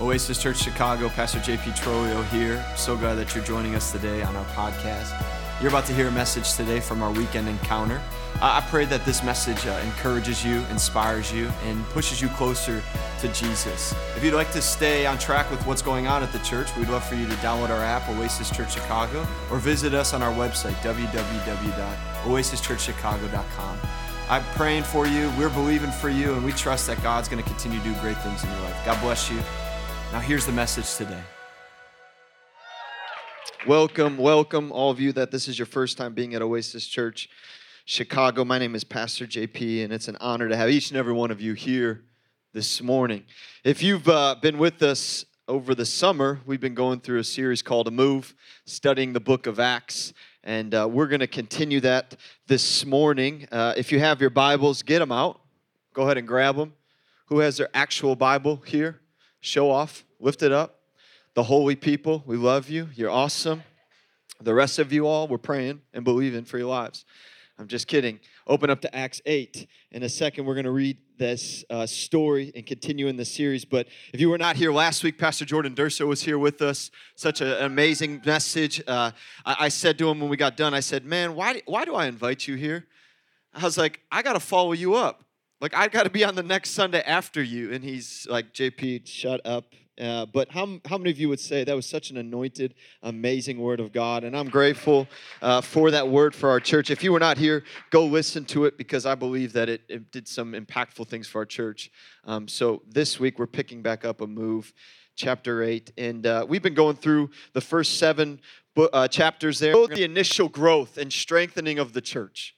Oasis Church Chicago, Pastor JP Trolio here. So glad that you're joining us today on our podcast. You're about to hear a message today from our weekend encounter. I pray that this message uh, encourages you, inspires you, and pushes you closer to Jesus. If you'd like to stay on track with what's going on at the church, we'd love for you to download our app, Oasis Church Chicago, or visit us on our website, www.oasischurchchicago.com. I'm praying for you, we're believing for you, and we trust that God's going to continue to do great things in your life. God bless you. Now, here's the message today. Welcome, welcome, all of you that this is your first time being at Oasis Church Chicago. My name is Pastor JP, and it's an honor to have each and every one of you here this morning. If you've uh, been with us over the summer, we've been going through a series called A Move, studying the book of Acts, and uh, we're going to continue that this morning. Uh, if you have your Bibles, get them out. Go ahead and grab them. Who has their actual Bible here? Show off, lift it up the holy people. We love you. You're awesome. The rest of you all, we're praying and believing for your lives. I'm just kidding. Open up to Acts 8. In a second, we're going to read this uh, story and continue in the series. But if you were not here last week, Pastor Jordan Durso was here with us. Such a, an amazing message. Uh, I, I, said to him when we got done, I said, Man, why why do I invite you here? I was like, I got to follow you up. Like, I got to be on the next Sunday after you. And he's like, JP, shut up. Uh, but how, how many of you would say that was such an anointed, amazing word of God? And I'm grateful uh, for that word for our church. If you were not here, go listen to it because I believe that it, it did some impactful things for our church. Um, so this week we're picking back up a move, chapter 8. And uh, we've been going through the first seven uh, chapters there, the initial growth and strengthening of the church.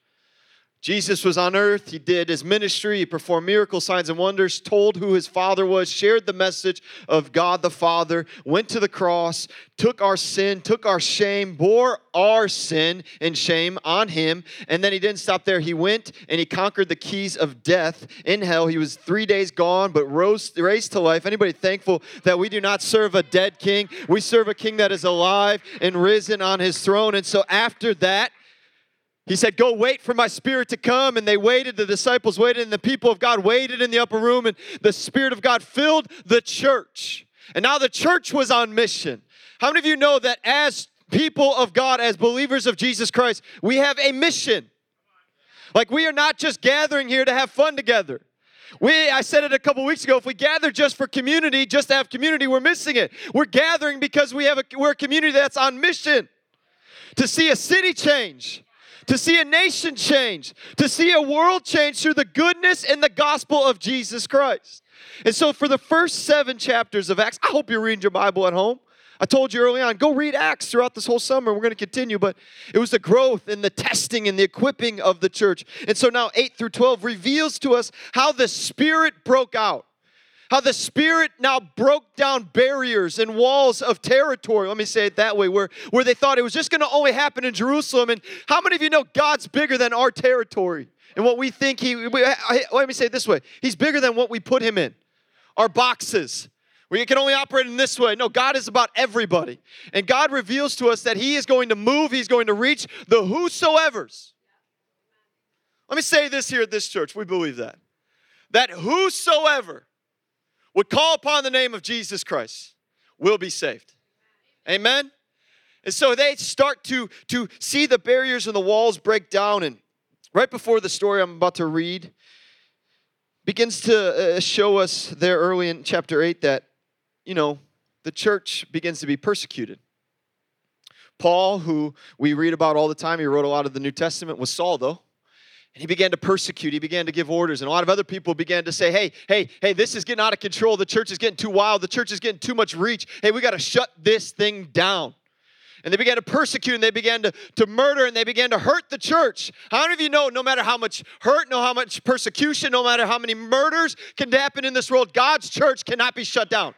Jesus was on earth. He did his ministry. He performed miracles, signs, and wonders, told who his father was, shared the message of God the Father, went to the cross, took our sin, took our shame, bore our sin and shame on him. And then he didn't stop there. He went and he conquered the keys of death in hell. He was three days gone, but rose, raised to life. Anybody thankful that we do not serve a dead king? We serve a king that is alive and risen on his throne. And so after that, he said, Go wait for my spirit to come. And they waited. The disciples waited, and the people of God waited in the upper room, and the spirit of God filled the church. And now the church was on mission. How many of you know that as people of God, as believers of Jesus Christ, we have a mission? Like we are not just gathering here to have fun together. We, I said it a couple weeks ago, if we gather just for community, just to have community, we're missing it. We're gathering because we have a, we're a community that's on mission to see a city change, to see a nation change, to see a world change through the goodness and the gospel of Jesus Christ. And so, for the first seven chapters of Acts, I hope you're reading your Bible at home. I told you early on, go read Acts throughout this whole summer. We're going to continue, but it was the growth and the testing and the equipping of the church. And so now 8 through 12 reveals to us how the Spirit broke out how the Spirit now broke down barriers and walls of territory. Let me say it that way, where, where they thought it was just going to only happen in Jerusalem. And how many of you know God's bigger than our territory and what we think He, we, let me say it this way He's bigger than what we put Him in, our boxes. We can only operate in this way. No, God is about everybody. And God reveals to us that He is going to move, He's going to reach the whosoever's. Let me say this here at this church. We believe that. That whosoever would call upon the name of Jesus Christ will be saved. Amen? And so they start to, to see the barriers and the walls break down. And right before the story I'm about to read, begins to uh, show us there early in chapter 8 that, you know, the church begins to be persecuted. Paul, who we read about all the time, he wrote a lot of the New Testament, was Saul, though. And he began to persecute. He began to give orders. And a lot of other people began to say, hey, hey, hey, this is getting out of control. The church is getting too wild. The church is getting too much reach. Hey, we got to shut this thing down. And they began to persecute and they began to, to murder and they began to hurt the church. How many of you know no matter how much hurt, no how much persecution, no matter how many murders can happen in this world, God's church cannot be shut down.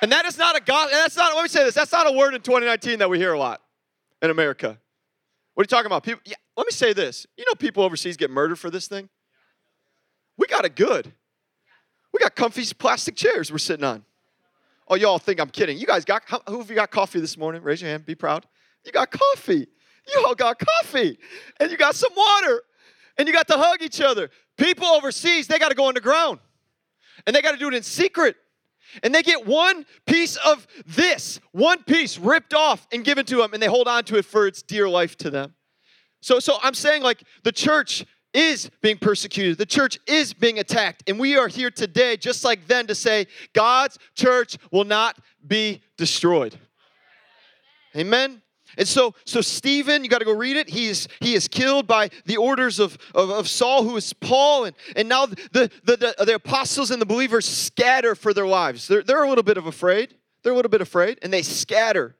And that is not a God, that's not, let me say this, that's not a word in 2019 that we hear a lot in America. What are you talking about? People, yeah, let me say this. You know, people overseas get murdered for this thing? We got it good. We got comfy plastic chairs we're sitting on. Oh, y'all think I'm kidding. You guys got, how, who have you got coffee this morning? Raise your hand, be proud. You got coffee. You all got coffee. And you got some water. And you got to hug each other. People overseas, they got to go underground. And they got to do it in secret. And they get one piece of this, one piece ripped off and given to them, and they hold on to it for its dear life to them. So, so I'm saying, like, the church is being persecuted, the church is being attacked, and we are here today, just like then, to say God's church will not be destroyed. Amen. And so, so Stephen, you got to go read it. He is, he is killed by the orders of, of, of Saul, who is Paul. And, and now the, the, the, the, apostles and the believers scatter for their lives. They're, they're a little bit of afraid. They're a little bit afraid, and they scatter.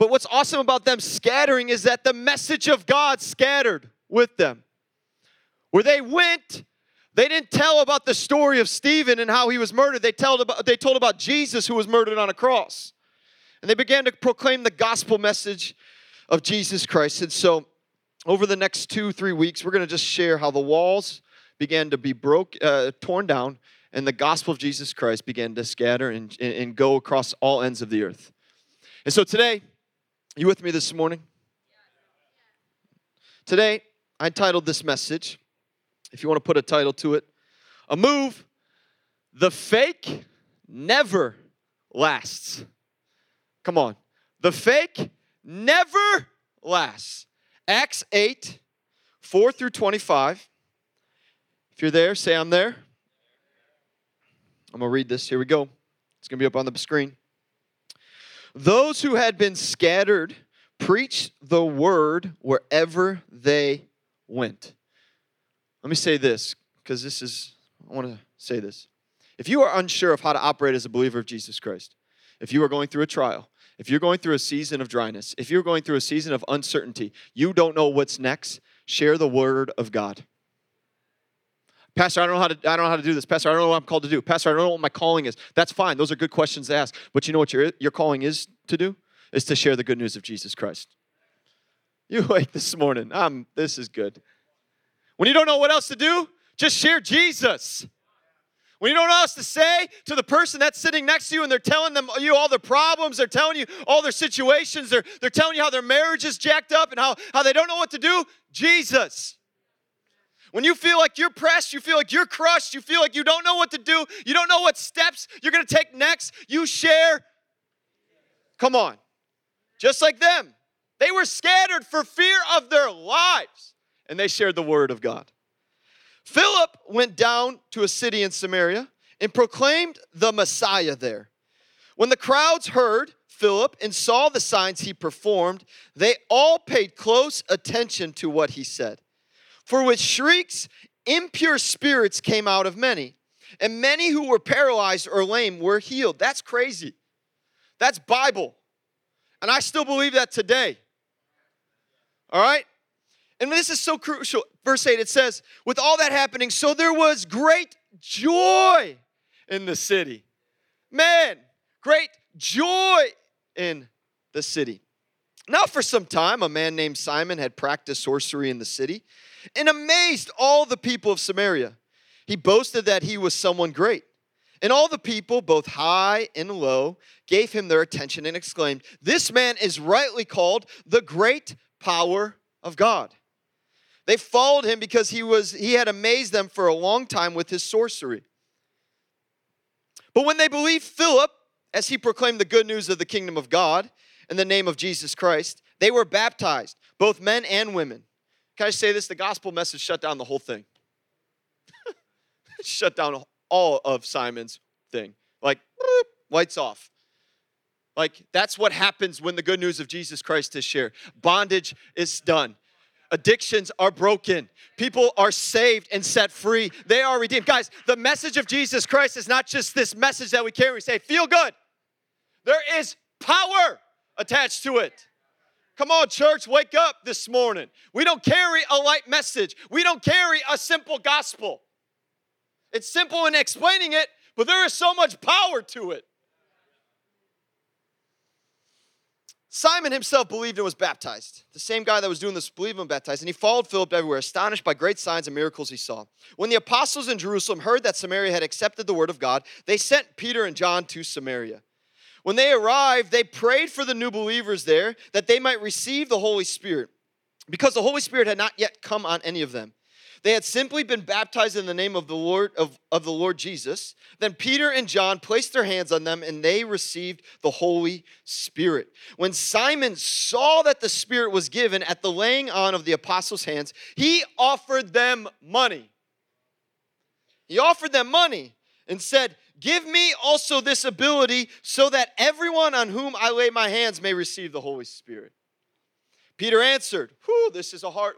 But what's awesome about them scattering is that the message of God scattered with them. Where they went, they didn't tell about the story of Stephen and how he was murdered. They, told about, they told about Jesus who was murdered on a cross. And they began to proclaim the gospel message of Jesus Christ. And so, over the next two, three weeks, we're going to just share how the walls began to be broke, uh, torn down, and the gospel of Jesus Christ began to scatter and, and go across all ends of the earth. And so today, you with me this morning? Today, I titled this message, if you want to put a title to it, A Move The Fake Never Lasts. Come on. The fake never lasts. Acts 8, 4 through 25. If you're there, say I'm there. I'm going to read this. Here we go. It's going to be up on the screen. Those who had been scattered preached the word wherever they went. Let me say this, because this is, I want to say this. If you are unsure of how to operate as a believer of Jesus Christ, if you are going through a trial, if you're going through a season of dryness, if you're going through a season of uncertainty, you don't know what's next, share the word of God. Pastor, I don't know how to I don't know how to do this. Pastor, I don't know what I'm called to do. Pastor, I don't know what my calling is. That's fine. Those are good questions to ask. But you know what your your calling is to do? Is to share the good news of Jesus Christ. You wake this morning. Um, this is good. When you don't know what else to do, just share Jesus. When you don't know what else to say to the person that's sitting next to you and they're telling them you all their problems, they're telling you all their situations, they're, they're telling you how their marriage is jacked up and how, how they don't know what to do, Jesus. When you feel like you're pressed, you feel like you're crushed, you feel like you don't know what to do, you don't know what steps you're gonna take next, you share. Come on. Just like them. They were scattered for fear of their lives, and they shared the word of God. Philip went down to a city in Samaria and proclaimed the Messiah there. When the crowds heard Philip and saw the signs he performed, they all paid close attention to what he said. For with shrieks, impure spirits came out of many, and many who were paralyzed or lame were healed. That's crazy. That's Bible. And I still believe that today. All right? And this is so crucial. Verse 8, it says, With all that happening, so there was great joy in the city. Man, great joy in the city. Now, for some time, a man named Simon had practiced sorcery in the city and amazed all the people of Samaria. He boasted that he was someone great. And all the people, both high and low, gave him their attention and exclaimed, This man is rightly called the great power of God. They followed him because he was he had amazed them for a long time with his sorcery. But when they believed Philip as he proclaimed the good news of the kingdom of God in the name of Jesus Christ, they were baptized, both men and women. Can I say this? The gospel message shut down the whole thing. shut down all of Simon's thing. Like, lights off. Like, that's what happens when the good news of Jesus Christ is shared. Bondage is done. Addictions are broken. People are saved and set free. They are redeemed. Guys, the message of Jesus Christ is not just this message that we carry. We say, feel good. There is power attached to it. Come on, church, wake up this morning. We don't carry a light message, we don't carry a simple gospel. It's simple in explaining it, but there is so much power to it. Simon himself believed and was baptized. The same guy that was doing this believed and baptized. And he followed Philip everywhere, astonished by great signs and miracles he saw. When the apostles in Jerusalem heard that Samaria had accepted the word of God, they sent Peter and John to Samaria. When they arrived, they prayed for the new believers there that they might receive the Holy Spirit, because the Holy Spirit had not yet come on any of them. they had simply been baptized in the name of the Lord of, of the Lord Jesus. Then Peter and John placed their hands on them and they received the Holy Spirit. When Simon saw that the Spirit was given at the laying on of the apostles' hands, he offered them money. He offered them money and said, Give me also this ability so that everyone on whom I lay my hands may receive the Holy Spirit. Peter answered, this is a whoo.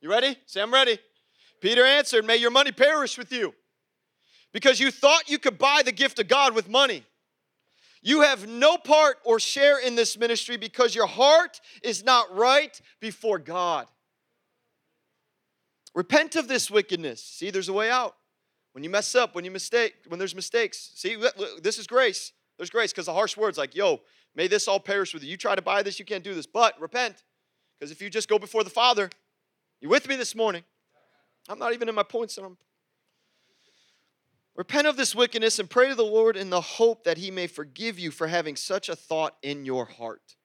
You ready? Say, I'm ready. Peter answered, May your money perish with you because you thought you could buy the gift of God with money. You have no part or share in this ministry because your heart is not right before God. Repent of this wickedness. See, there's a way out. When you mess up, when you mistake, when there's mistakes. See, this is grace. There's grace because the harsh words like, yo, may this all perish with you. You try to buy this, you can't do this. But repent. Because if you just go before the Father, you with me this morning? I'm not even in my points and I'm Repent of this wickedness and pray to the Lord in the hope that he may forgive you for having such a thought in your heart.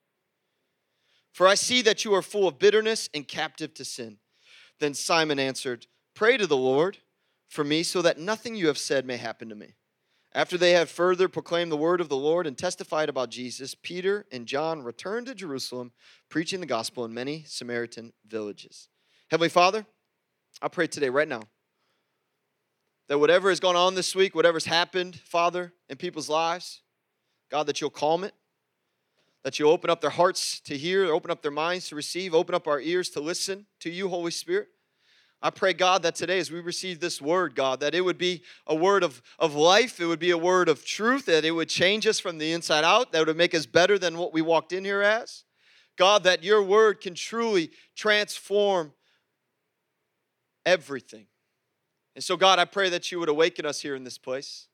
For I see that you are full of bitterness and captive to sin. Then Simon answered, Pray to the Lord for me so that nothing you have said may happen to me. After they had further proclaimed the word of the Lord and testified about Jesus, Peter and John returned to Jerusalem, preaching the gospel in many Samaritan villages. Heavenly Father, I pray today, right now, that whatever has gone on this week, whatever's happened, Father, in people's lives, God, that you'll calm it, that you'll open up their hearts to hear, open up their minds to receive, open up our ears to listen to you, Holy Spirit. I pray, God, that today as we receive this word, God, that it would be a word of, of life, it would be a word of truth, that it would change us from the inside out, that would make us better than what we walked in here as. God, that your word can truly transform everything. And so, God, I pray that you would awaken us here in this place,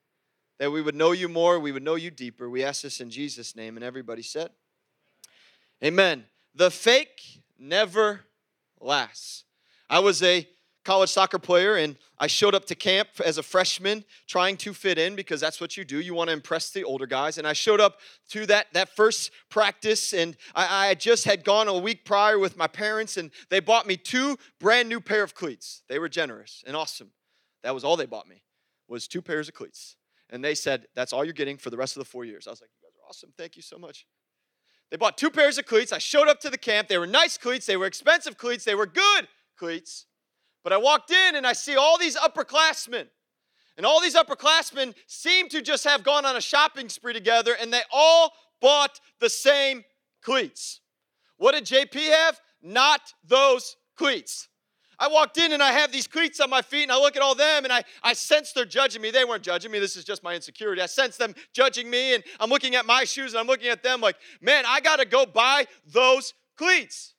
that we would know you more, we would know you deeper. We ask this in Jesus' name. And everybody said, Amen. The fake never lasts. I was a college soccer player and I showed up to camp as a freshman trying to fit in because that's what you do. You want to impress the older guys. And I showed up to that, that first practice and I, I just had gone a week prior with my parents and they bought me two brand new pair of cleats. They were generous and awesome. That was all they bought me was two pairs of cleats. And they said, that's all you're getting for the rest of the four years. I was like, you guys are awesome. Thank you so much. They bought two pairs of cleats. I showed up to the camp. They were nice cleats. They were expensive cleats. They were good cleats. But I walked in and I see all these upperclassmen. And all these upperclassmen seem to just have gone on a shopping spree together and they all bought the same cleats. What did JP have? Not those cleats. I walked in and I have these cleats on my feet and I look at all them and I, I sense they're judging me. They weren't judging me. This is just my insecurity. I sense them judging me and I'm looking at my shoes and I'm looking at them like, man, I got to go buy those cleats.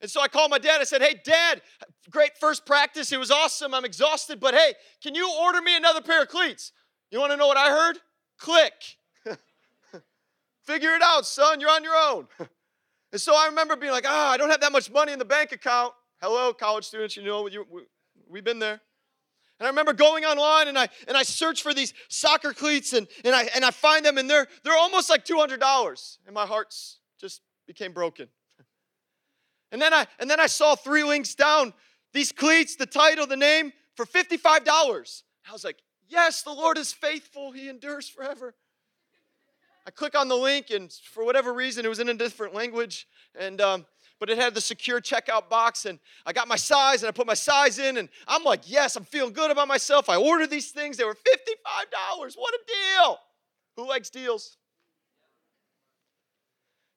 And so I called my dad. I said, Hey, dad, great first practice. It was awesome. I'm exhausted, but hey, can you order me another pair of cleats? You want to know what I heard? Click. Figure it out, son. You're on your own. and so I remember being like, Ah, oh, I don't have that much money in the bank account. Hello, college students. You know, you, we, we've been there. And I remember going online and I and I search for these soccer cleats and, and I and I find them and they're they're almost like $200. And my heart just became broken. And then I and then I saw three links down these cleats, the title, the name for $55. I was like, yes, the Lord is faithful. He endures forever. I click on the link, and for whatever reason, it was in a different language, and um, but it had the secure checkout box, and I got my size, and I put my size in, and I'm like, yes, I'm feeling good about myself. I ordered these things; they were $55. What a deal! Who likes deals?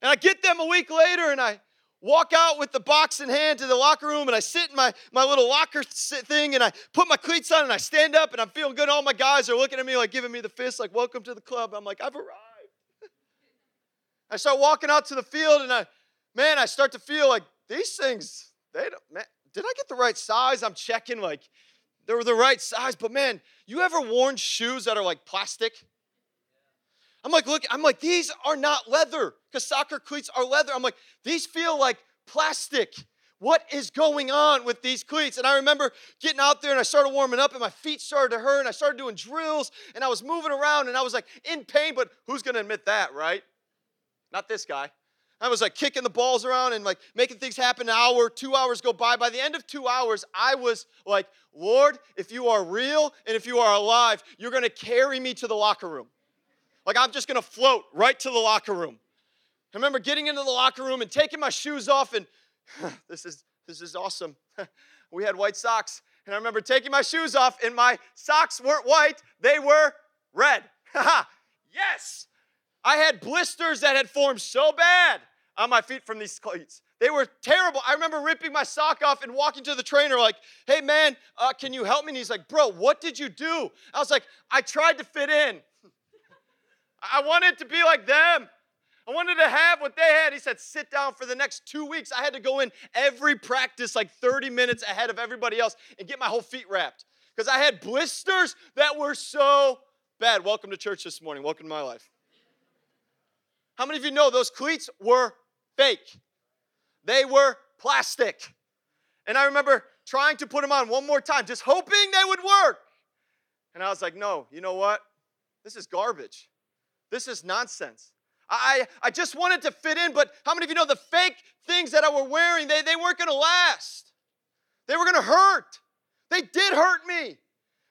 And I get them a week later, and I walk out with the box in hand to the locker room and I sit in my, my little locker thing and I put my cleats on and I stand up and I'm feeling good. All my guys are looking at me like giving me the fist, like, welcome to the club. I'm like, I've arrived. I start walking out to the field and I, man, I start to feel like these things, they don't, man, did I get the right size? I'm checking like they were the right size, but man, you ever worn shoes that are like plastic? I'm like, look, I'm like, these are not leather because soccer cleats are leather. I'm like, these feel like plastic. What is going on with these cleats? And I remember getting out there and I started warming up and my feet started to hurt and I started doing drills and I was moving around and I was like in pain, but who's going to admit that, right? Not this guy. I was like kicking the balls around and like making things happen. An hour, two hours go by. By the end of two hours, I was like, Lord, if you are real and if you are alive, you're gonna carry me to the locker room. Like I'm just gonna float right to the locker room. I remember getting into the locker room and taking my shoes off, and this is this is awesome. we had white socks, and I remember taking my shoes off, and my socks weren't white, they were red. yes! I had blisters that had formed so bad on my feet from these cleats. They were terrible. I remember ripping my sock off and walking to the trainer, like, hey man, uh, can you help me? And he's like, bro, what did you do? I was like, I tried to fit in. I wanted to be like them. I wanted to have what they had. He said, sit down for the next two weeks. I had to go in every practice like 30 minutes ahead of everybody else and get my whole feet wrapped because I had blisters that were so bad. Welcome to church this morning. Welcome to my life. How many of you know those cleats were fake? They were plastic. And I remember trying to put them on one more time, just hoping they would work. And I was like, no, you know what? This is garbage. This is nonsense. I, I just wanted to fit in, but how many of you know the fake things that I were wearing, they, they weren't gonna last. They were gonna hurt. They did hurt me.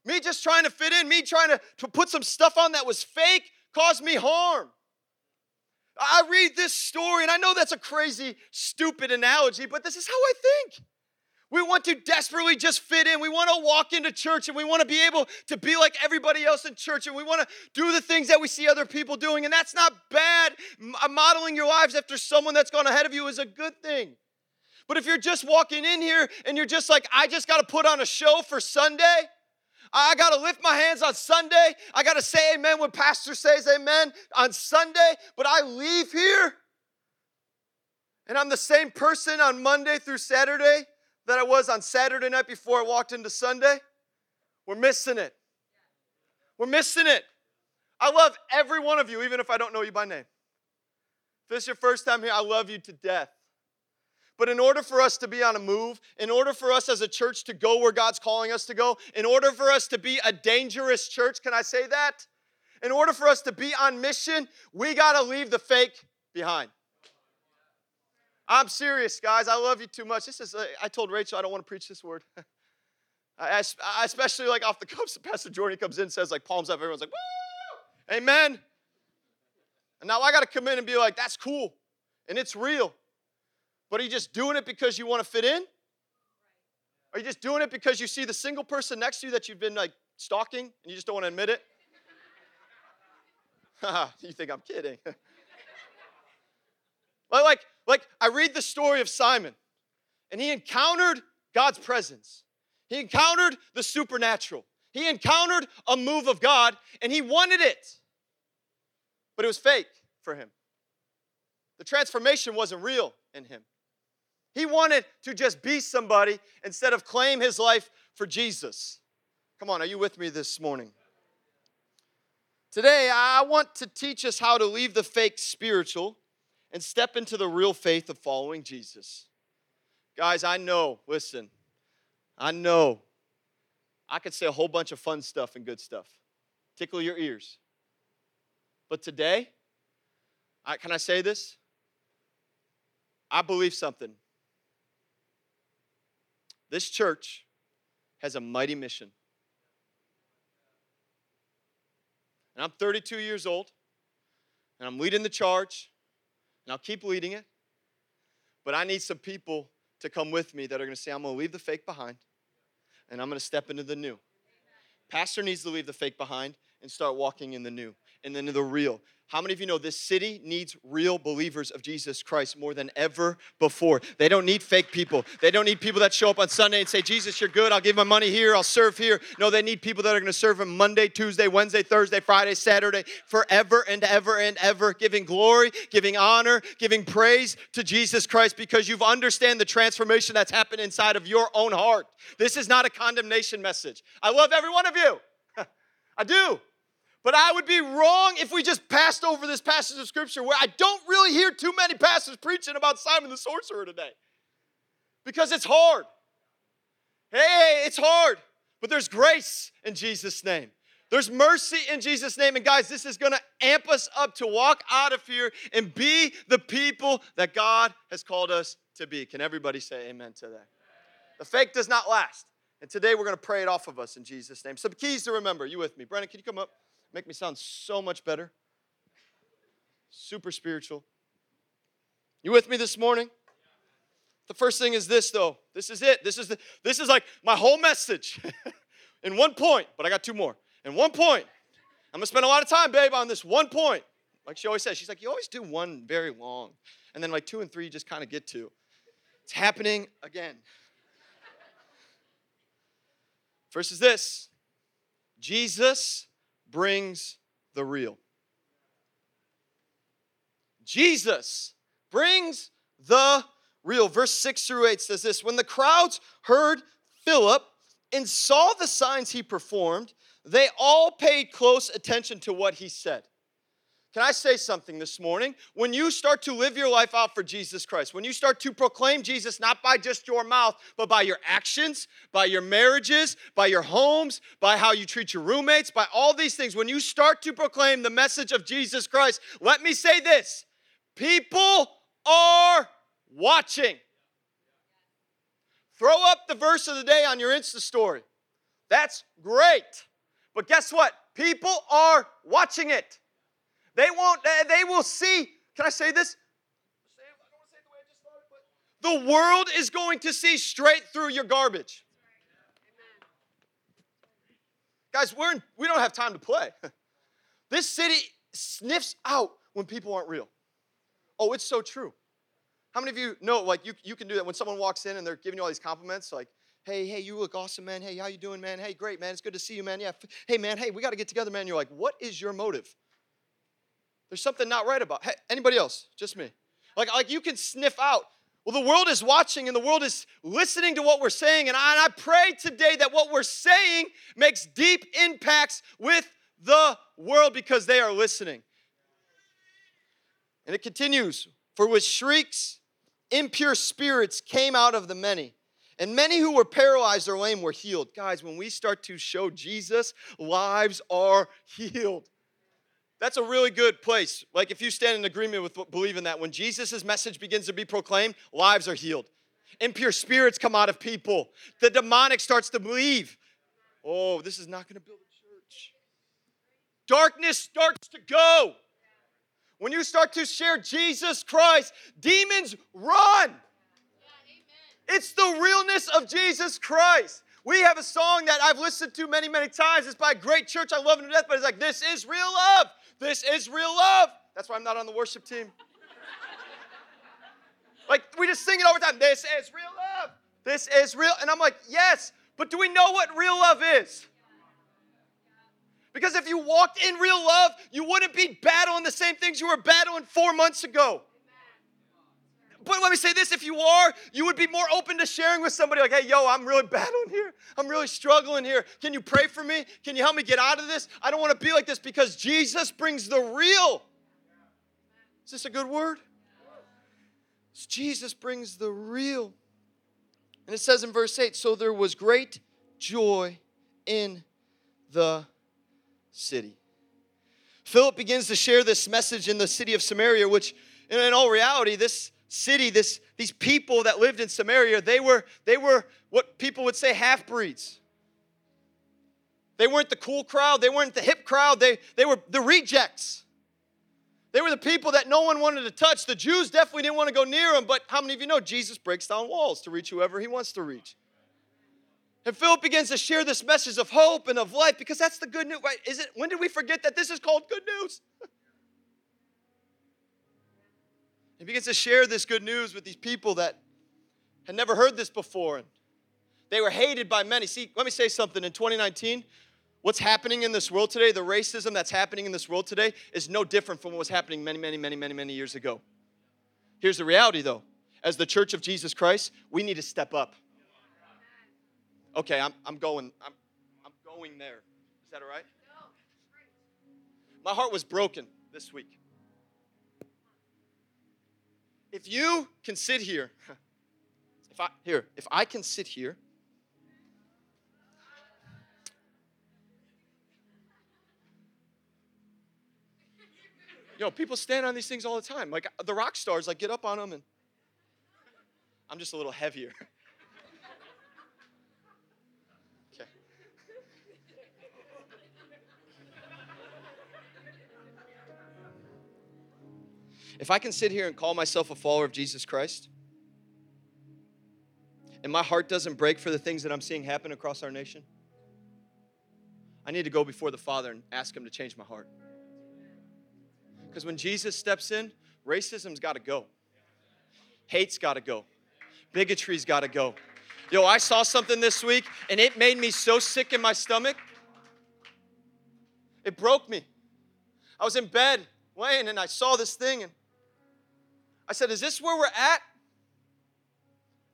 Me just trying to fit in, me trying to, to put some stuff on that was fake caused me harm. I read this story, and I know that's a crazy, stupid analogy, but this is how I think. We want to desperately just fit in. We want to walk into church and we want to be able to be like everybody else in church and we want to do the things that we see other people doing. And that's not bad. Uh, modeling your lives after someone that's gone ahead of you is a good thing. But if you're just walking in here and you're just like, I just got to put on a show for Sunday, I got to lift my hands on Sunday, I got to say amen when pastor says amen on Sunday, but I leave here and I'm the same person on Monday through Saturday that I was on Saturday night before I walked into Sunday, we're missing it. We're missing it. I love every one of you, even if I don't know you by name. If this is your first time here, I love you to death. But in order for us to be on a move, in order for us as a church to go where God's calling us to go, in order for us to be a dangerous church, can I say that? In order for us to be on mission, we got to leave the fake behind. I'm serious, guys. I love you too much. This is, uh, I told Rachel I don't want to preach this word. I, I, especially like off the cuffs, Pastor Jordan comes in and says like palms up, everyone's like, woo, amen. And now I got to come in and be like, that's cool, and it's real. But are you just doing it because you want to fit in? Are you just doing it because you see the single person next to you that you've been like stalking and you just don't want to admit it? you think I'm kidding. like, like, I read the story of Simon, and he encountered God's presence. He encountered the supernatural. He encountered a move of God, and he wanted it. But it was fake for him. The transformation wasn't real in him. He wanted to just be somebody instead of claim his life for Jesus. Come on, are you with me this morning? Today, I want to teach us how to leave the fake spiritual and step into the real faith of following Jesus. Guys, I know, listen, I know I could say a whole bunch of fun stuff and good stuff, tickle your ears. But today, I, can I say this? I believe something. This church has a mighty mission. And I'm 32 years old, and I'm leading the charge I'll keep leading it. But I need some people to come with me that are going to say, I'm going to leave the fake behind and I'm going to step into the new. Pastor needs to leave the fake behind and start walking in the new and then the real. How many of you know this city needs real believers of Jesus Christ more than ever before? They don't need fake people. They don't need people that show up on Sunday and say, Jesus, you're good. I'll give my money here. I'll serve here. No, they need people that are going to serve Him Monday, Tuesday, Wednesday, Thursday, Friday, Saturday, forever and ever and ever, giving glory, giving honor, giving praise to Jesus Christ because you've understand the transformation that's happened inside of your own heart. This is not a condemnation message. I love every one of you. I do. But I would be wrong if we just passed over this passage of scripture where I don't really hear too many pastors preaching about Simon the sorcerer today. Because it's hard. Hey, it's hard. But there's grace in Jesus' name. There's mercy in Jesus' name. And guys, this is going to amp us up to walk out of here and be the people that God has called us to be. Can everybody say amen to that? The fake does not last. And today we're going to pray it off of us in Jesus' name. Some keys to remember. You with me? Brennan, can you come up? Make me sound so much better. Super spiritual. You with me this morning? The first thing is this though. This is it. This is the this is like my whole message in one point, but I got two more. In one point. I'm gonna spend a lot of time, babe, on this one point. Like she always says, she's like, you always do one very long. And then like two and three you just kind of get to. It's happening again. First is this Jesus brings the real. Jesus brings the real. Verse 6 through 8 says this When the crowds heard Philip and saw the signs he performed, they all paid close attention to what he said. Can I say something this morning? When you start to live your life out for Jesus Christ, when you start to proclaim Jesus not by just your mouth, but by your actions, by your marriages, by your homes, by how you treat your roommates, by all these things, when you start to proclaim the message of Jesus Christ, let me say this people are watching. Throw up the verse of the day on your Insta story. That's great. But guess what? People are watching it. They won't, they will see. Can I say this? The world is going to see straight through your garbage. Guys, we're in, we don't have time to play. This city sniffs out when people aren't real. Oh, it's so true. How many of you know, like, you, you can do that when someone walks in and they're giving you all these compliments, like, hey, hey, you look awesome, man. Hey, how you doing, man? Hey, great, man. It's good to see you, man. Yeah. Hey, man, hey, we got to get together, man. You're like, what is your motive? There's something not right about. Hey, anybody else? Just me. Like, like you can sniff out. Well, the world is watching and the world is listening to what we're saying. And I, and I pray today that what we're saying makes deep impacts with the world because they are listening. And it continues, for with shrieks impure spirits came out of the many. And many who were paralyzed or lame were healed. Guys, when we start to show Jesus, lives are healed. That's a really good place. Like if you stand in agreement with believing that, when Jesus' message begins to be proclaimed, lives are healed. Impure spirits come out of people. The demonic starts to believe. Oh, this is not going to build a church. Darkness starts to go. When you start to share Jesus Christ, demons run. It's the realness of Jesus Christ. We have a song that I've listened to many, many times. It's by a great church. I love to death, but it's like, this is real love. This is real love. That's why I'm not on the worship team. like, we just sing it all the time. This is real love. This is real. And I'm like, yes, but do we know what real love is? Because if you walked in real love, you wouldn't be battling the same things you were battling four months ago. But let me say this if you are, you would be more open to sharing with somebody like, hey, yo, I'm really battling here. I'm really struggling here. Can you pray for me? Can you help me get out of this? I don't want to be like this because Jesus brings the real. Is this a good word? Jesus brings the real. And it says in verse 8 so there was great joy in the city. Philip begins to share this message in the city of Samaria, which in all reality, this city, this, these people that lived in Samaria, they were, they were what people would say half breeds. They weren't the cool crowd, they weren't the hip crowd, they, they were the rejects. They were the people that no one wanted to touch. The Jews definitely didn't want to go near them, but how many of you know Jesus breaks down walls to reach whoever he wants to reach? And Philip begins to share this message of hope and of life because that's the good news. Right? Is it when did we forget that this is called good news? he begins to share this good news with these people that had never heard this before. And they were hated by many. See, let me say something. In 2019, what's happening in this world today, the racism that's happening in this world today, is no different from what was happening many, many, many, many, many years ago. Here's the reality though. As the church of Jesus Christ, we need to step up. Okay, I'm, I'm going. I'm, I'm going there. Is that all right? My heart was broken this week. If you can sit here, if I here, if I can sit here You know, people stand on these things all the time. Like the rock stars, like get up on them and I'm just a little heavier. If I can sit here and call myself a follower of Jesus Christ, and my heart doesn't break for the things that I'm seeing happen across our nation, I need to go before the Father and ask Him to change my heart. Because when Jesus steps in, racism's got to go, hate's got to go, bigotry's got to go. Yo, I saw something this week and it made me so sick in my stomach. It broke me. I was in bed laying and I saw this thing and I said, Is this where we're at?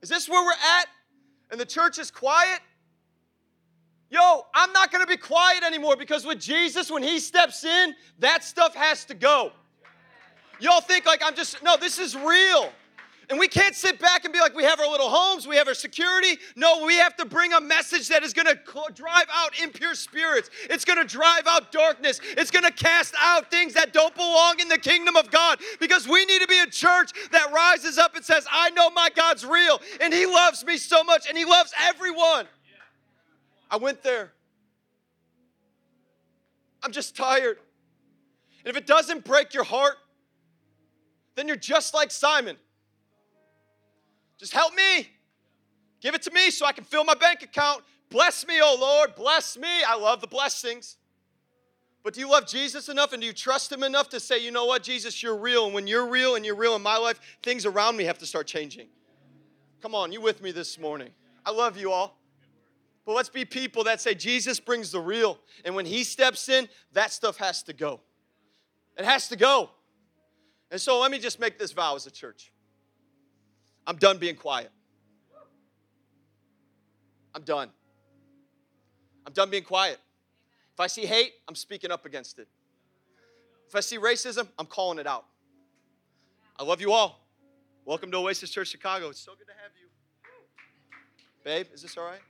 Is this where we're at? And the church is quiet? Yo, I'm not gonna be quiet anymore because with Jesus, when He steps in, that stuff has to go. Y'all think like I'm just, no, this is real. And we can't sit back and be like, we have our little homes, we have our security. No, we have to bring a message that is going to drive out impure spirits. It's going to drive out darkness. It's going to cast out things that don't belong in the kingdom of God because we need to be a church that rises up and says, I know my God's real and He loves me so much and He loves everyone. I went there. I'm just tired. And if it doesn't break your heart, then you're just like Simon. Just help me. Give it to me so I can fill my bank account. Bless me, oh Lord. Bless me. I love the blessings. But do you love Jesus enough and do you trust Him enough to say, you know what, Jesus, you're real. And when you're real and you're real in my life, things around me have to start changing. Come on, you with me this morning? I love you all. But let's be people that say Jesus brings the real. And when He steps in, that stuff has to go. It has to go. And so let me just make this vow as a church. I'm done being quiet. I'm done. I'm done being quiet. If I see hate, I'm speaking up against it. If I see racism, I'm calling it out. I love you all. Welcome to Oasis Church Chicago. It's so good to have you. Babe, is this all right?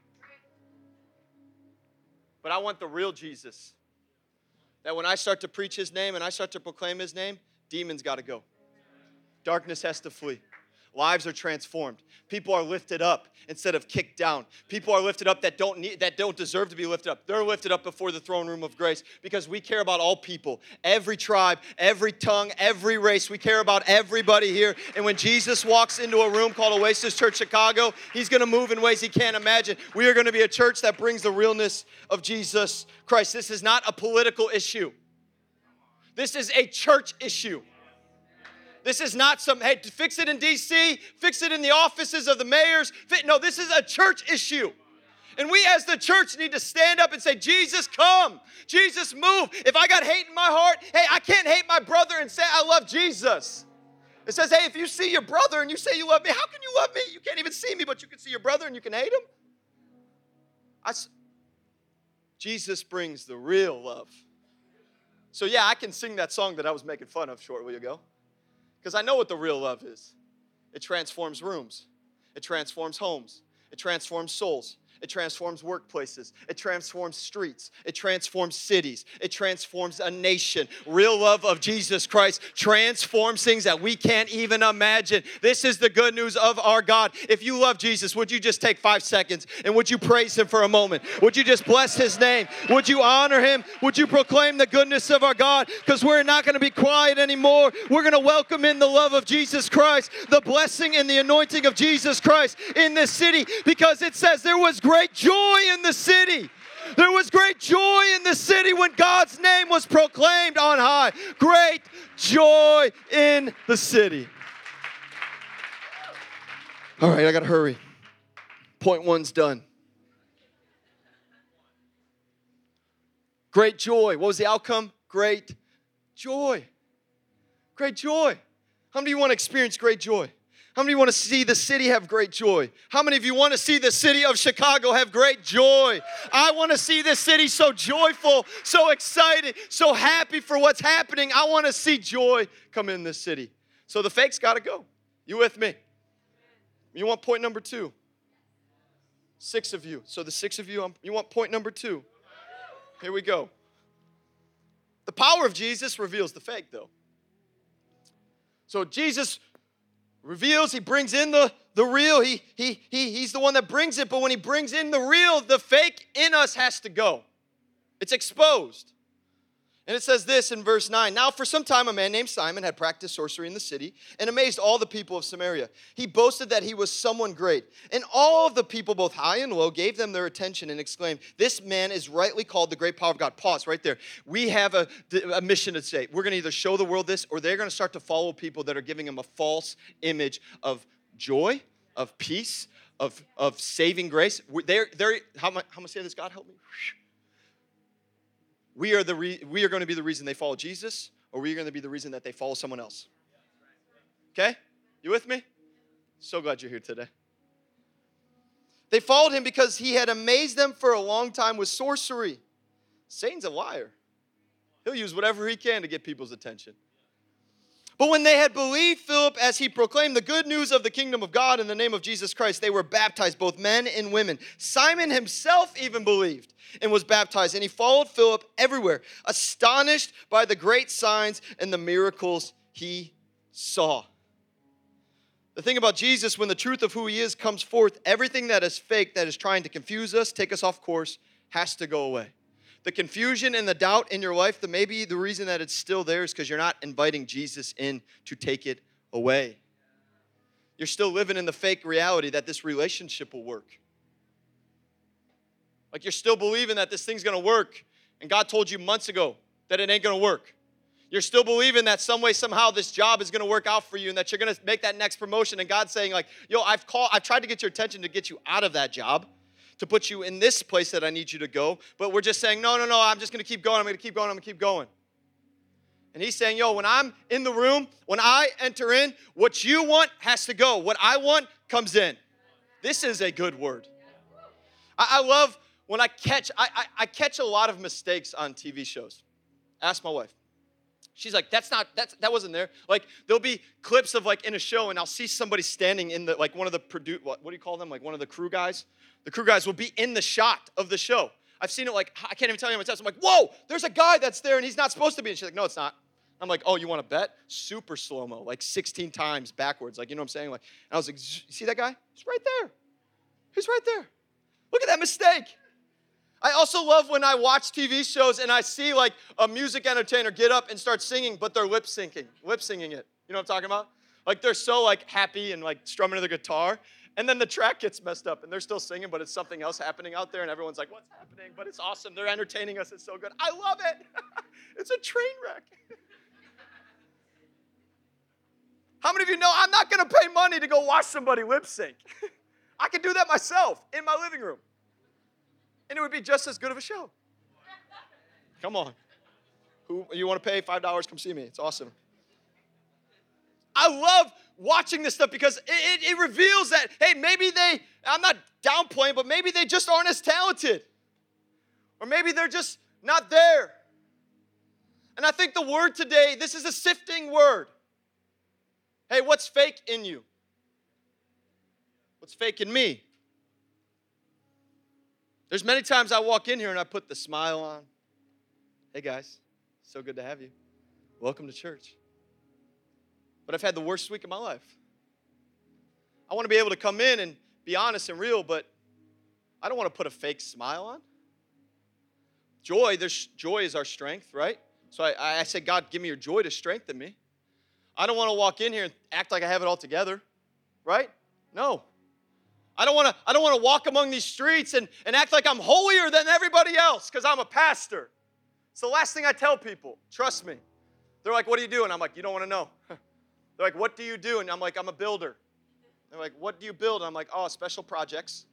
But I want the real Jesus. That when I start to preach his name and I start to proclaim his name, demons got to go. Darkness has to flee. Lives are transformed. People are lifted up instead of kicked down. People are lifted up that don't need, that don't deserve to be lifted up. They're lifted up before the throne room of grace because we care about all people, every tribe, every tongue, every race. We care about everybody here. And when Jesus walks into a room called Oasis Church Chicago, he's going to move in ways he can't imagine. We are going to be a church that brings the realness of Jesus Christ. This is not a political issue. This is a church issue. This is not some, hey, fix it in DC, fix it in the offices of the mayors. No, this is a church issue. And we as the church need to stand up and say, Jesus, come. Jesus, move. If I got hate in my heart, hey, I can't hate my brother and say I love Jesus. It says, hey, if you see your brother and you say you love me, how can you love me? You can't even see me, but you can see your brother and you can hate him. I, Jesus brings the real love. So, yeah, I can sing that song that I was making fun of shortly ago. Because I know what the real love is. It transforms rooms, it transforms homes, it transforms souls, it transforms workplaces. It transforms streets. It transforms cities. It transforms a nation. Real love of Jesus Christ transforms things that we can't even imagine. This is the good news of our God. If you love Jesus, would you just take five seconds and would you praise Him for a moment? Would you just bless His name? Would you honor Him? Would you proclaim the goodness of our God? Because we're not going to be quiet anymore. We're going to welcome in the love of Jesus Christ, the blessing and the anointing of Jesus Christ in this city because it says there was great great joy in the city. There was great joy in the city when God's name was proclaimed on high. Great joy in the city. All right, I got to hurry. Point one's done. Great joy. What was the outcome? Great joy. Great joy. How many of you want to experience great joy? How many want to see the city have great joy? How many of you want to see the city of Chicago have great joy? I want to see this city so joyful, so excited, so happy for what's happening. I want to see joy come in this city. So the fakes got to go. You with me? You want point number two? Six of you. So the six of you, um, you want point number two? Here we go. The power of Jesus reveals the fake, though. So Jesus reveals, he brings in the, the real. He, he, he, he's the one that brings it, but when he brings in the real, the fake in us has to go. It's exposed. And it says this in verse 9 Now, for some time, a man named Simon had practiced sorcery in the city and amazed all the people of Samaria. He boasted that he was someone great. And all of the people, both high and low, gave them their attention and exclaimed, This man is rightly called the great power of God. Pause right there. We have a, a mission to say. We're going to either show the world this or they're going to start to follow people that are giving them a false image of joy, of peace, of, of saving grace. They're, they're, how, am I, how am I say this? God help me we are, the re- we are going to be the reason they follow Jesus, or we are going to be the reason that they follow someone else. Okay? You with me? So glad you're here today. They followed him because he had amazed them for a long time with sorcery. Satan's a liar. He'll use whatever he can to get people's attention. But when they had believed Philip as he proclaimed the good news of the kingdom of God in the name of Jesus Christ, they were baptized, both men and women. Simon himself even believed and was baptized, and he followed Philip everywhere, astonished by the great signs and the miracles he saw. The thing about Jesus, when the truth of who he is comes forth, everything that is fake, that is trying to confuse us, take us off course, has to go away the confusion and the doubt in your life, the maybe the reason that it's still there is because you're not inviting Jesus in to take it away. You're still living in the fake reality that this relationship will work. Like you're still believing that this thing's gonna work, and God told you months ago that it ain't gonna work. You're still believing that some way, somehow, this job is gonna work out for you and that you're gonna make that next promotion. And God's saying, like, yo, I've called, I've tried to get your attention to get you out of that job to put you in this place that I need you to go. But we're just saying, no, no, no, I'm just going to keep going. I'm going to keep going. I'm going to keep going. And he's saying, yo, when I'm in the room, when I enter in, what you want has to go. What I want comes in. This is a good word. I, I love when I catch, I, I, I catch a lot of mistakes on TV shows. Ask my wife. She's like, that's not, that's, that wasn't there. Like, there'll be clips of like in a show, and I'll see somebody standing in the, like one of the produce, what, what do you call them? Like one of the crew guys the crew guys will be in the shot of the show. I've seen it like, I can't even tell you how many times. I'm like, whoa, there's a guy that's there and he's not supposed to be. And she's like, no, it's not. I'm like, oh, you want to bet? Super slow mo, like 16 times backwards. Like, you know what I'm saying? Like, and I was like, see that guy? He's right there. He's right there. Look at that mistake. I also love when I watch TV shows and I see like a music entertainer get up and start singing, but they're lip syncing, lip singing it. You know what I'm talking about? Like they're so like happy and like strumming the guitar, and then the track gets messed up and they're still singing, but it's something else happening out there, and everyone's like, What's happening? But it's awesome. They're entertaining us. It's so good. I love it. it's a train wreck. How many of you know I'm not going to pay money to go watch somebody lip sync? I can do that myself in my living room. And it would be just as good of a show. Come on. Who you want to pay $5 come see me. It's awesome. I love watching this stuff because it, it, it, reveals that, hey, maybe they, I'm not downplaying, but maybe they just aren't as talented. Or maybe they're just not there. And I think the word today, this is a sifting word. Hey, what's fake in you? What's fake in me? There's many times I walk in here and I put the smile on. Hey guys, so good to have you. Welcome to church but I've had the worst week of my life. I want to be able to come in and be honest and real, but I don't want to put a fake smile on. Joy, there's joy is our strength, right? So I, I said, God, give me your joy to strengthen me. I don't want to walk in here and act like I have it all together, right? No. I don't want to, I don't want to walk among these streets and, and act like I'm holier than everybody else because I'm a pastor. It's the last thing I tell people. Trust me. They're like, what do you do? And I'm like, you don't want to know. They're like, what do you do? And I'm like, I'm a builder. They're like, what do you build? And I'm like, oh, special projects.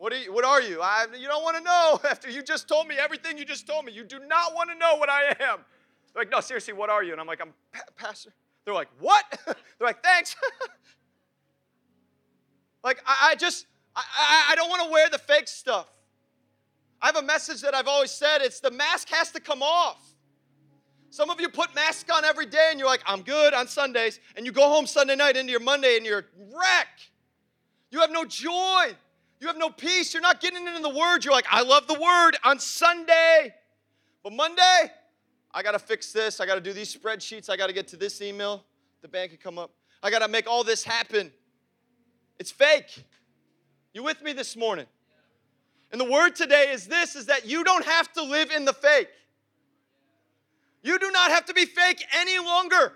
What are you? What are you? I, you don't want to know after you just told me everything you just told me. You do not want to know what I am. They're like, no, seriously, what are you? And I'm like, I'm pa- pastor. They're like, what? They're like, thanks. like, I, I just, I, I, I don't want to wear the fake stuff. I have a message that I've always said. It's the mask has to come off. Some of you put masks on every day and you're like, I'm good on Sundays. And you go home Sunday night into your Monday and you're wreck. You have no joy. You have no peace. You're not getting into the word. You're like, I love the word on Sunday. But Monday, I got to fix this. I got to do these spreadsheets. I got to get to this email. The bank can come up. I got to make all this happen. It's fake. You with me this morning? And the word today is this is that you don't have to live in the fake. You do not have to be fake any longer.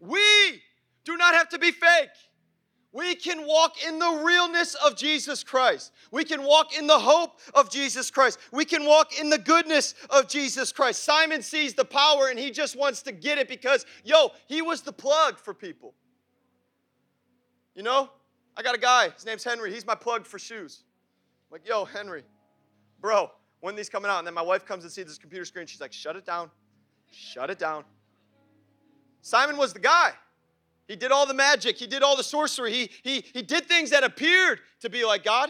We do not have to be fake. We can walk in the realness of Jesus Christ. We can walk in the hope of Jesus Christ. We can walk in the goodness of Jesus Christ. Simon sees the power and he just wants to get it because, yo, he was the plug for people. You know, I got a guy, his name's Henry. He's my plug for shoes. I'm like, yo, Henry, bro, when these coming out? And then my wife comes and sees this computer screen. She's like, shut it down. Shut it down. Simon was the guy. He did all the magic, he did all the sorcery, he, he, he did things that appeared to be like God.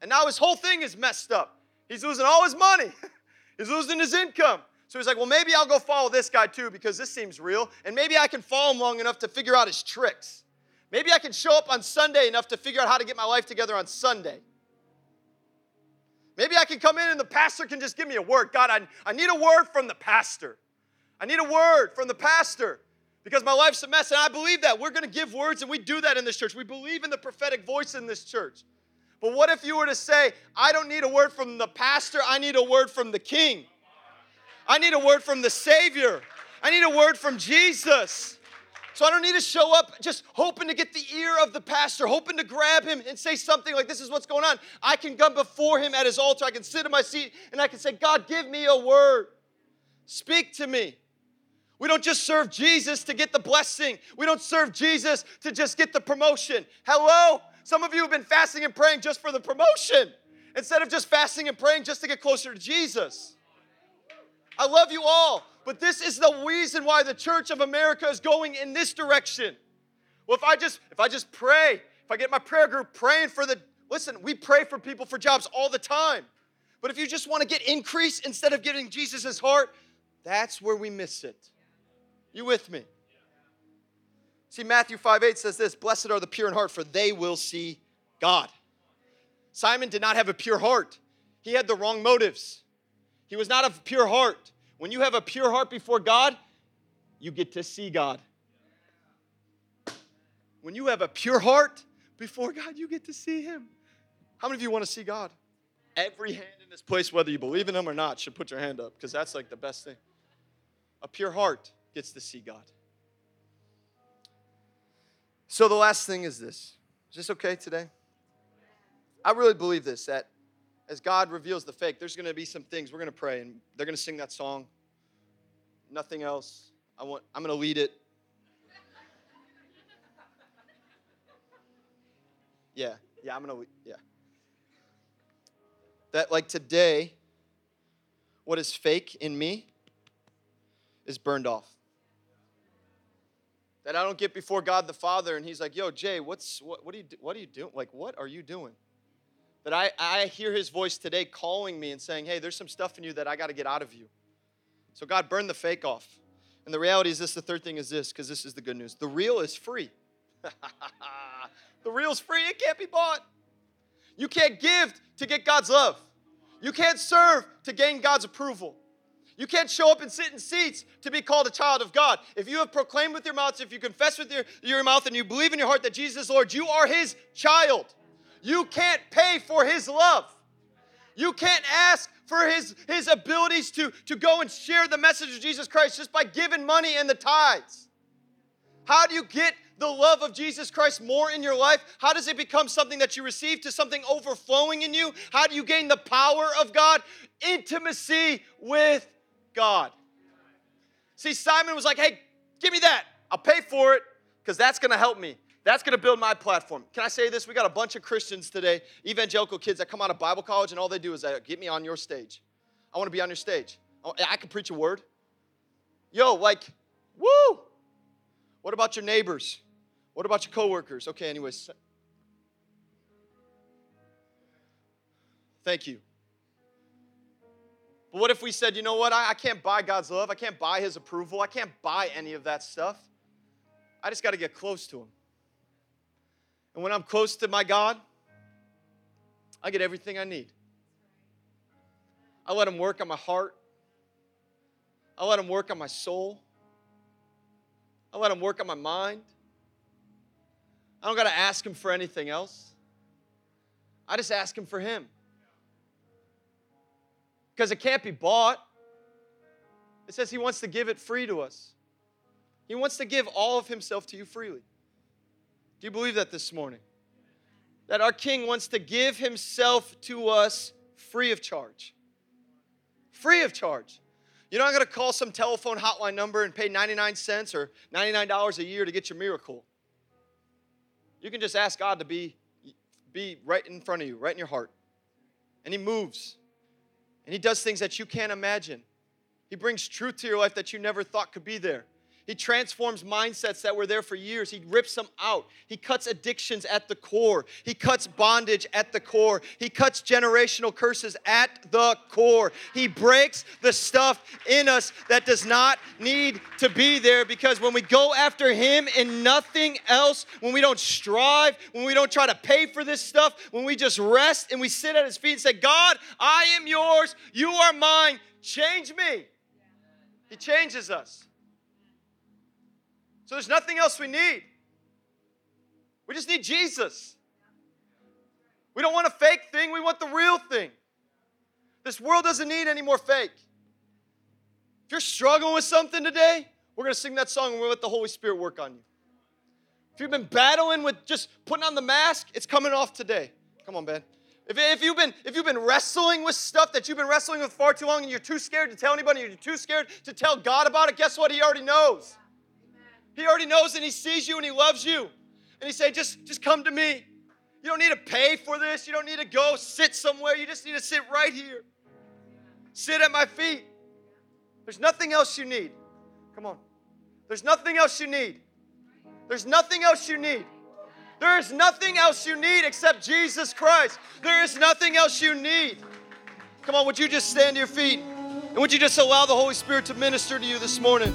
And now his whole thing is messed up. He's losing all his money, he's losing his income. So he's like, well, maybe I'll go follow this guy too because this seems real. And maybe I can follow him long enough to figure out his tricks. Maybe I can show up on Sunday enough to figure out how to get my life together on Sunday. Maybe I can come in and the pastor can just give me a word. God, I, I need a word from the pastor. I need a word from the pastor because my life's a mess. And I believe that. We're going to give words, and we do that in this church. We believe in the prophetic voice in this church. But what if you were to say, I don't need a word from the pastor, I need a word from the king? I need a word from the Savior. I need a word from Jesus. So I don't need to show up just hoping to get the ear of the pastor, hoping to grab him and say something like, This is what's going on. I can come before him at his altar. I can sit in my seat and I can say, God, give me a word. Speak to me. We don't just serve Jesus to get the blessing. We don't serve Jesus to just get the promotion. Hello? Some of you have been fasting and praying just for the promotion instead of just fasting and praying just to get closer to Jesus. I love you all, but this is the reason why the church of America is going in this direction. Well, if I just if I just pray, if I get my prayer group praying for the listen, we pray for people for jobs all the time. But if you just want to get increase instead of getting Jesus' His heart, that's where we miss it. You with me? See, Matthew 5 8 says this Blessed are the pure in heart, for they will see God. Simon did not have a pure heart, he had the wrong motives. He was not of pure heart. When you have a pure heart before God, you get to see God. When you have a pure heart before God, you get to see Him. How many of you want to see God? Every hand in this place, whether you believe in Him or not, should put your hand up because that's like the best thing. A pure heart gets to see God. So the last thing is this. Is this okay today? I really believe this that as God reveals the fake, there's going to be some things we're going to pray and they're going to sing that song. Nothing else. I want I'm going to lead it. Yeah. Yeah, I'm going to yeah. That like today what is fake in me is burned off that I don't get before God the Father and He's like, yo, Jay, what's what, what are you what are you doing? Like, what are you doing? That I, I hear his voice today calling me and saying, hey, there's some stuff in you that I got to get out of you. So God, burn the fake off. And the reality is this, the third thing is this, because this is the good news. The real is free. the real is free, it can't be bought. You can't give to get God's love. You can't serve to gain God's approval. You can't show up and sit in seats to be called a child of God. If you have proclaimed with your mouth, if you confess with your, your mouth and you believe in your heart that Jesus is Lord, you are his child. You can't pay for his love. You can't ask for his, his abilities to, to go and share the message of Jesus Christ just by giving money and the tithes. How do you get the love of Jesus Christ more in your life? How does it become something that you receive to something overflowing in you? How do you gain the power of God? Intimacy with God. See, Simon was like, hey, give me that. I'll pay for it because that's going to help me. That's going to build my platform. Can I say this? We got a bunch of Christians today, evangelical kids that come out of Bible college, and all they do is uh, get me on your stage. I want to be on your stage. I can preach a word. Yo, like, woo! What about your neighbors? What about your coworkers? Okay, anyways. Thank you. But what if we said, you know what? I, I can't buy God's love. I can't buy His approval. I can't buy any of that stuff. I just got to get close to Him. And when I'm close to my God, I get everything I need. I let Him work on my heart. I let Him work on my soul. I let Him work on my mind. I don't got to ask Him for anything else. I just ask Him for Him. Because it can't be bought. It says He wants to give it free to us. He wants to give all of Himself to you freely. Do you believe that this morning? That our King wants to give Himself to us free of charge. Free of charge. You're not going to call some telephone hotline number and pay 99 cents or $99 a year to get your miracle. You can just ask God to be, be right in front of you, right in your heart. And He moves. And He does things that you can't imagine. He brings truth to your life that you never thought could be there. He transforms mindsets that were there for years. He rips them out. He cuts addictions at the core. He cuts bondage at the core. He cuts generational curses at the core. He breaks the stuff in us that does not need to be there because when we go after Him and nothing else, when we don't strive, when we don't try to pay for this stuff, when we just rest and we sit at His feet and say, God, I am yours, you are mine, change me. He changes us. So there's nothing else we need. We just need Jesus. We don't want a fake thing, we want the real thing. This world doesn't need any more fake. If you're struggling with something today, we're going to sing that song and we'll let the Holy Spirit work on you. If you've been battling with just putting on the mask, it's coming off today. Come on, Ben. If, if, you've been, if you've been wrestling with stuff that you've been wrestling with far too long and you're too scared to tell anybody, you're too scared to tell God about it, guess what? He already knows. He already knows and He sees you and He loves you. And He's saying, just, just come to me. You don't need to pay for this. You don't need to go sit somewhere. You just need to sit right here. Sit at my feet. There's nothing else you need. Come on. There's nothing else you need. There's nothing else you need. There is nothing else you need except Jesus Christ. There is nothing else you need. Come on, would you just stand to your feet? And would you just allow the Holy Spirit to minister to you this morning?